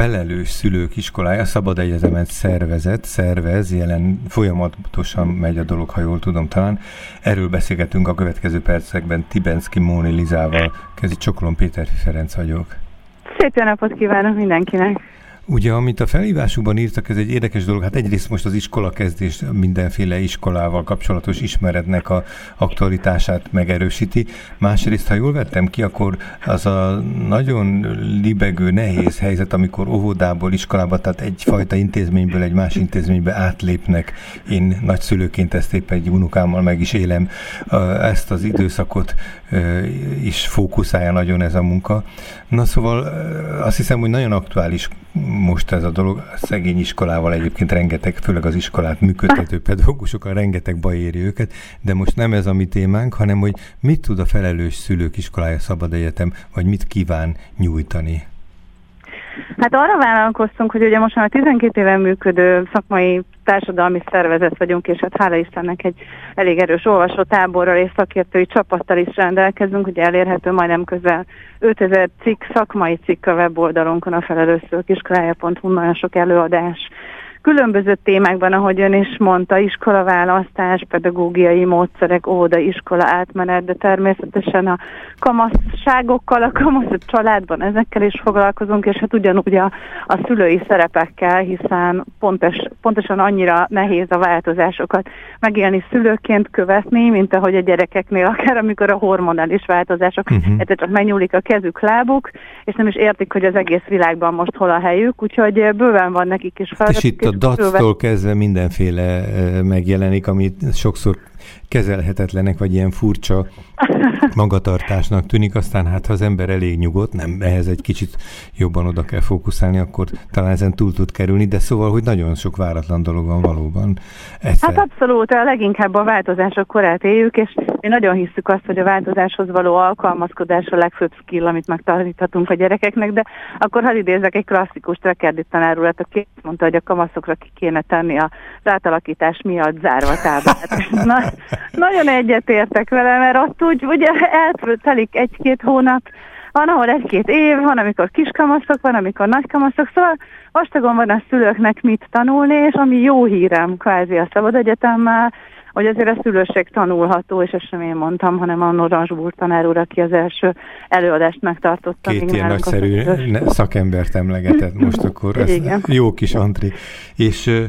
felelős szülők iskolája Szabad Egyetemet szervezett, szervez, jelen folyamatosan megy a dolog, ha jól tudom talán. Erről beszélgetünk a következő percekben Tibenszki Móni Lizával. Kezi Csokolom Péter Ferenc vagyok. Szép jó napot kívánok mindenkinek! Ugye, amit a felhívásukban írtak, ez egy érdekes dolog. Hát egyrészt most az iskola kezdés mindenféle iskolával kapcsolatos ismeretnek a aktualitását megerősíti. Másrészt, ha jól vettem ki, akkor az a nagyon libegő, nehéz helyzet, amikor óvodából, iskolába, tehát egyfajta intézményből egy más intézménybe átlépnek. Én nagyszülőként ezt éppen egy unokámmal meg is élem. Ezt az időszakot is fókuszálja nagyon ez a munka. Na szóval azt hiszem, hogy nagyon aktuális most ez a dolog. A szegény iskolával egyébként rengeteg, főleg az iskolát működtető pedagógusokkal rengeteg baj éri őket, de most nem ez a mi témánk, hanem hogy mit tud a felelős szülők iskolája Szabad Egyetem, vagy mit kíván nyújtani. Hát arra vállalkoztunk, hogy ugye most már 12 éven működő szakmai társadalmi szervezet vagyunk, és hát hála Istennek egy elég erős olvasótáborral és szakértői csapattal is rendelkezünk, ugye elérhető majdnem közel 5000 cikk, szakmai cikk a weboldalunkon, a felelőszőkiskolája.hu, nagyon sok előadás különböző témákban, ahogy ön is mondta, iskolaválasztás, pedagógiai módszerek, óvoda, iskola átmenet, de természetesen a kamasságokkal, a kamasz családban ezekkel is foglalkozunk, és hát ugyanúgy a, a szülői szerepekkel, hiszen pontos, pontosan annyira nehéz a változásokat megélni szülőként követni, mint ahogy a gyerekeknél, akár amikor a hormonális változások, uh-huh. Mhm. csak megnyúlik a kezük, lábuk, és nem is értik, hogy az egész világban most hol a helyük, úgyhogy bőven van nekik is feladatuk a dactól kezdve mindenféle megjelenik, amit sokszor kezelhetetlenek, vagy ilyen furcsa magatartásnak tűnik, aztán hát ha az ember elég nyugodt, nem ehhez egy kicsit jobban oda kell fókuszálni, akkor talán ezen túl tud kerülni, de szóval, hogy nagyon sok váratlan dolog van valóban. Egyszer. Hát abszolút, a leginkább a változások korát éljük, és mi nagyon hiszük azt, hogy a változáshoz való alkalmazkodás a legfőbb skill, amit megtaníthatunk a gyerekeknek, de akkor hadd idézek egy klasszikus Trekerdi tanárulat, aki mondta, hogy a kamaszokra ki kéne tenni az átalakítás miatt zárva táblát. Na, nagyon egyetértek vele, mert ott úgy ugye eltelik egy-két hónap, van, ahol egy-két év, van, amikor kiskamaszok, van, amikor nagykamaszok, szóval vastagon van a szülőknek mit tanulni, és ami jó hírem kvázi a Szabad Egyetemmel, hogy azért a szülőség tanulható, és ezt sem én mondtam, hanem a Noranzsbúr tanár úr, aki az első előadást megtartotta. Két ilyen nagyszerű szakembert emlegetett most akkor, ez Igen. jó kis Antri. És uh,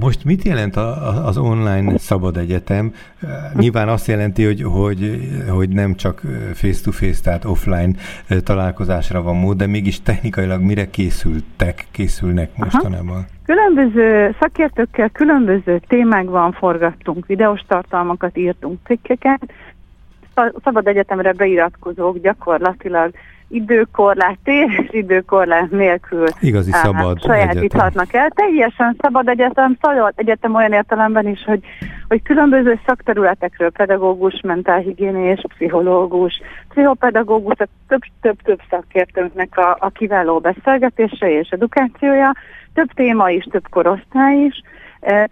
most mit jelent a, a, az online szabad egyetem? Uh, nyilván azt jelenti, hogy, hogy, hogy nem csak face-to-face, tehát offline találkozásra van mód, de mégis technikailag mire készültek, készülnek mostanában? Aha. Különböző szakértőkkel különböző témákban forgattunk videós tartalmakat, írtunk cikkeket. Szabad Egyetemre beiratkozók gyakorlatilag időkorlát, és időkorlát nélkül Igazi szabad sajátíthatnak egyetem. el. Teljesen szabad egyetem, szabad egyetem olyan értelemben is, hogy, hogy különböző szakterületekről, pedagógus, mentálhigiénés, pszichológus, pszichopedagógus, több-több szakértőnknek a, a kiváló beszélgetése és edukációja, több téma is, több korosztály is, e,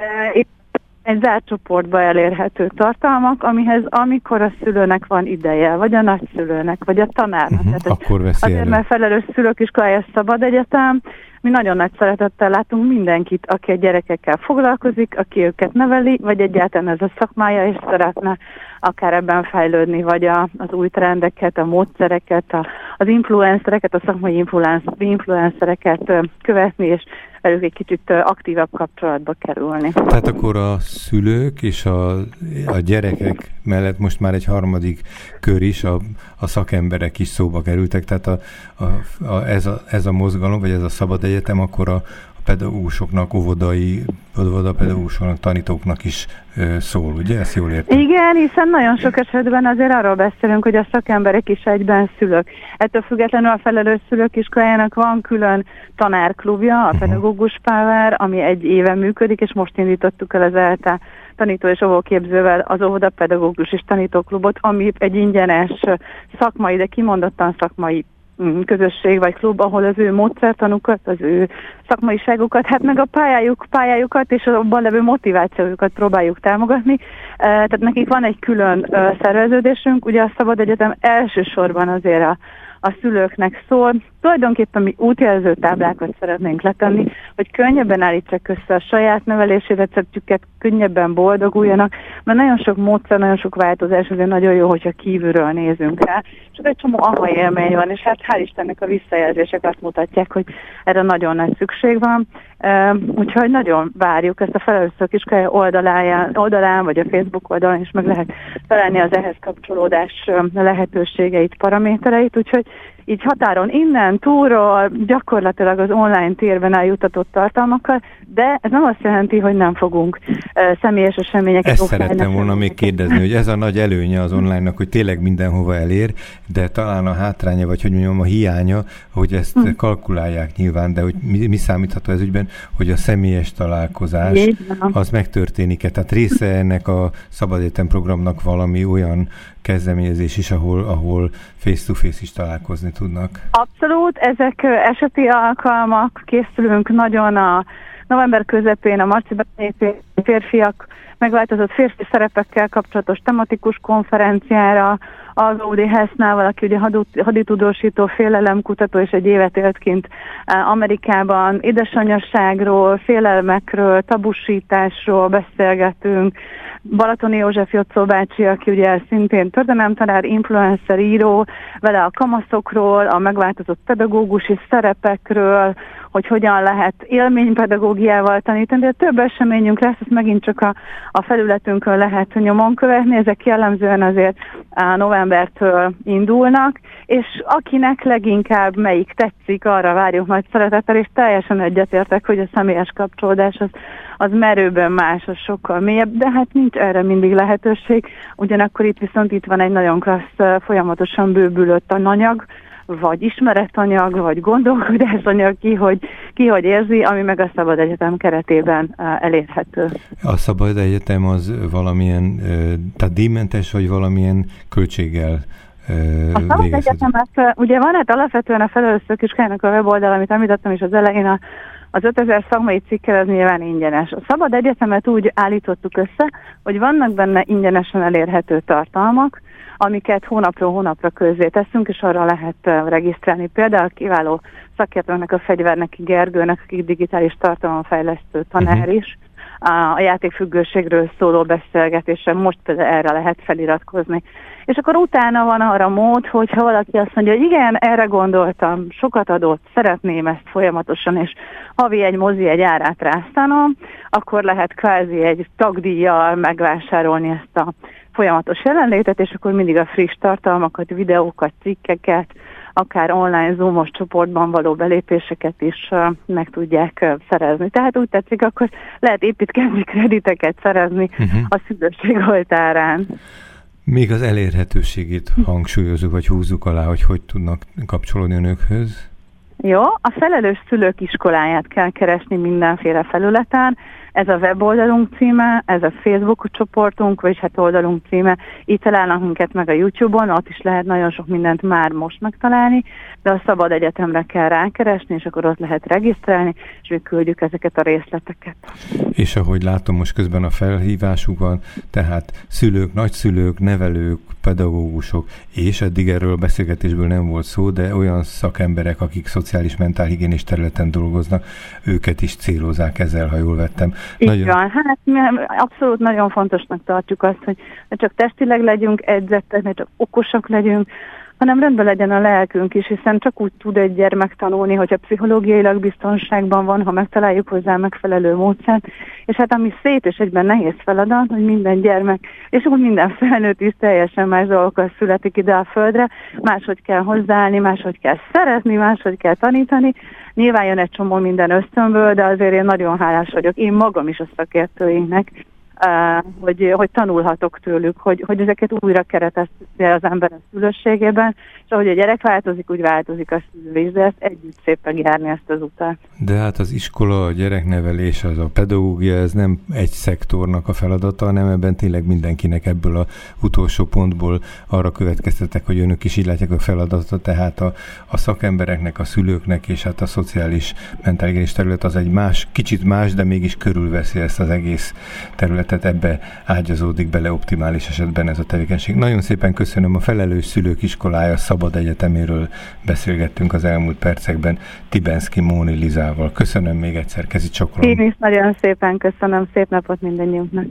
egy zárt csoportba elérhető tartalmak, amihez amikor a szülőnek van ideje, vagy a nagyszülőnek, vagy a tanárnak. Uh-huh, Tehát akkor veszi Azért, mert felelős szülők iskolája szabad egyetem, mi nagyon nagy szeretettel látunk mindenkit, aki a gyerekekkel foglalkozik, aki őket neveli, vagy egyáltalán ez a szakmája, és szeretne akár ebben fejlődni, vagy a, az új trendeket, a módszereket, a, az influencereket, a szakmai influencereket követni, és velük egy kicsit aktívabb kapcsolatba kerülni. Tehát akkor a szülők és a, a gyerekek mellett most már egy harmadik kör is, a, a szakemberek is szóba kerültek, tehát a, a, a, ez, a, ez a mozgalom, vagy ez a szabad egyetem, akkor a, pedagógusoknak, óvodai, pedagógusoknak, tanítóknak is szól, ugye? Ezt jól értem? Igen, hiszen nagyon sok esetben azért arról beszélünk, hogy a szakemberek is egyben szülők. Ettől függetlenül a felelős szülők iskolájának van külön tanárklubja, a uh-huh. pedagógus Power, ami egy éve működik, és most indítottuk el az ELTE tanító és óvóképzővel az óvoda pedagógus és tanítóklubot, ami egy ingyenes szakmai, de kimondottan szakmai közösség vagy klub, ahol az ő módszertanukat, az ő szakmaiságukat, hát meg a pályájuk, pályájukat és abban levő motivációjukat próbáljuk támogatni. Tehát nekik van egy külön szerveződésünk, ugye a Szabad Egyetem elsősorban azért a, a szülőknek szól, tulajdonképpen mi útjelző táblákat szeretnénk letenni, hogy könnyebben állítsák össze a saját nevelési receptjüket, könnyebben boldoguljanak, mert nagyon sok módszer, nagyon sok változás, azért nagyon jó, hogyha kívülről nézünk rá. Csak egy csomó aha élmény van, és hát hál' Istennek a visszajelzések azt mutatják, hogy erre nagyon nagy szükség van. Úgyhogy nagyon várjuk ezt a felelőszök is oldalán, oldalán, vagy a Facebook oldalon is meg lehet találni az ehhez kapcsolódás lehetőségeit, paramétereit, úgyhogy így határon innen, túlról, gyakorlatilag az online térben eljutatott tartalmakkal, de ez nem azt jelenti, hogy nem fogunk uh, személyes eseményeket. Ezt szerettem volna még kérdezni, hogy ez a nagy előnye az online-nak, hogy tényleg mindenhova elér, de talán a hátránya, vagy hogy mondjam, a hiánya, hogy ezt hm. kalkulálják nyilván, de hogy mi, mi számítható ez ügyben, hogy a személyes találkozás az megtörténik-e? Tehát része ennek a Szabad programnak valami olyan kezdeményezés is, ahol, ahol face-to-face is találkozni tudnak? Abszolút, ezek eseti alkalmak, készülünk nagyon a november közepén a Marci férfiak megváltozott férfi szerepekkel kapcsolatos tematikus konferenciára, az Audi Hessnával, aki ugye haditudósító, félelemkutató, és egy évet élt kint Amerikában, édesanyasságról, félelmekről, tabusításról beszélgetünk, Balatoni József Jocó bácsi, aki ugye szintén történelemtanár, influencer, író, vele a kamaszokról, a megváltozott pedagógusi szerepekről, hogy hogyan lehet élménypedagógiával tanítani, de több eseményünk lesz, ezt megint csak a, a felületünkön lehet nyomon követni, ezek jellemzően azért novembertől indulnak, és akinek leginkább melyik tetszik, arra várjuk nagy szeretettel, és teljesen egyetértek, hogy a személyes kapcsolódás az, az merőben más, az sokkal mélyebb, de hát nincs erre mindig lehetőség, ugyanakkor itt viszont itt van egy nagyon klassz, folyamatosan bővülő tananyag, vagy ismeretanyag, vagy gondolkodásanyag, ki hogy, ki hogy érzi, ami meg a Szabad Egyetem keretében elérhető. A Szabad Egyetem az valamilyen, tehát díjmentes, vagy valamilyen költséggel a Szabad Egyetemet, ugye van hát alapvetően a felelőszök iskának a weboldal, amit említettem is az elején, a, az 5000 szakmai cikkel az nyilván ingyenes. A Szabad Egyetemet úgy állítottuk össze, hogy vannak benne ingyenesen elérhető tartalmak, amiket hónapról hónapra közzé teszünk, és arra lehet regisztrálni. Például kiváló szakértőnek a fegyverneki Gergőnek, aki digitális tartalomfejlesztő tanár uh-huh. is, a játékfüggőségről szóló beszélgetésre most erre lehet feliratkozni. És akkor utána van arra mód, hogyha valaki azt mondja, hogy igen, erre gondoltam, sokat adott, szeretném ezt folyamatosan, és havi egy mozi egy árát rásztanom, akkor lehet kvázi egy tagdíjjal megvásárolni ezt a folyamatos jelenlétet, és akkor mindig a friss tartalmakat, videókat, cikkeket, akár online zoomos csoportban való belépéseket is meg tudják szerezni. Tehát úgy tetszik, akkor lehet építkezni krediteket szerezni uh-huh. a szülőség oltárán. Még az elérhetőségét hangsúlyozunk, vagy húzzuk alá, hogy hogy tudnak kapcsolódni a nőkhöz? Jó, a felelős szülők iskoláját kell keresni mindenféle felületen. Ez a weboldalunk címe, ez a Facebook csoportunk, vagy hát oldalunk címe. Itt találnak minket meg a YouTube-on, ott is lehet nagyon sok mindent már most megtalálni, de a Szabad Egyetemre kell rákeresni, és akkor ott lehet regisztrálni, és mi küldjük ezeket a részleteket. És ahogy látom, most közben a felhívásuk van, tehát szülők, nagyszülők, nevelők, pedagógusok, és eddig erről beszélgetésből nem volt szó, de olyan szakemberek, akik szociális mentálhigiénés területen dolgoznak, őket is célozzák ezzel, ha jól vettem. Így nagyon... van, hát mi abszolút nagyon fontosnak tartjuk azt, hogy ne csak testileg legyünk edzettek, ne csak okosak legyünk, hanem rendben legyen a lelkünk is, hiszen csak úgy tud egy gyermek tanulni, hogyha pszichológiailag biztonságban van, ha megtaláljuk hozzá megfelelő módszert, és hát ami szét és egyben nehéz feladat, hogy minden gyermek, és úgy minden felnőtt is teljesen más dolgokkal születik ide a földre, máshogy kell hozzáállni, máshogy kell szeretni, máshogy kell tanítani, Nyilván jön egy csomó minden ösztönből, de azért én nagyon hálás vagyok, én magam is a szakértőinknek, hogy, hogy tanulhatok tőlük, hogy, hogy ezeket újra keretezte az ember a szülőségében, és ahogy a gyerek változik, úgy változik a szülő de ezt együtt szépen járni ezt az utat. De hát az iskola, a gyereknevelés, az a pedagógia, ez nem egy szektornak a feladata, hanem ebben tényleg mindenkinek ebből a utolsó pontból arra következtetek, hogy önök is így látják a feladatot, tehát a, a szakembereknek, a szülőknek és hát a szociális mentális terület az egy más, kicsit más, de mégis körülveszi ezt az egész területet tehát ebbe ágyazódik bele optimális esetben ez a tevékenység. Nagyon szépen köszönöm a Felelős Szülők Iskolája Szabad Egyeteméről beszélgettünk az elmúlt percekben Tibenszki Móni Lizával. Köszönöm még egyszer, kezi csokolom. Én is nagyon szépen köszönöm, szép napot mindannyiunknak.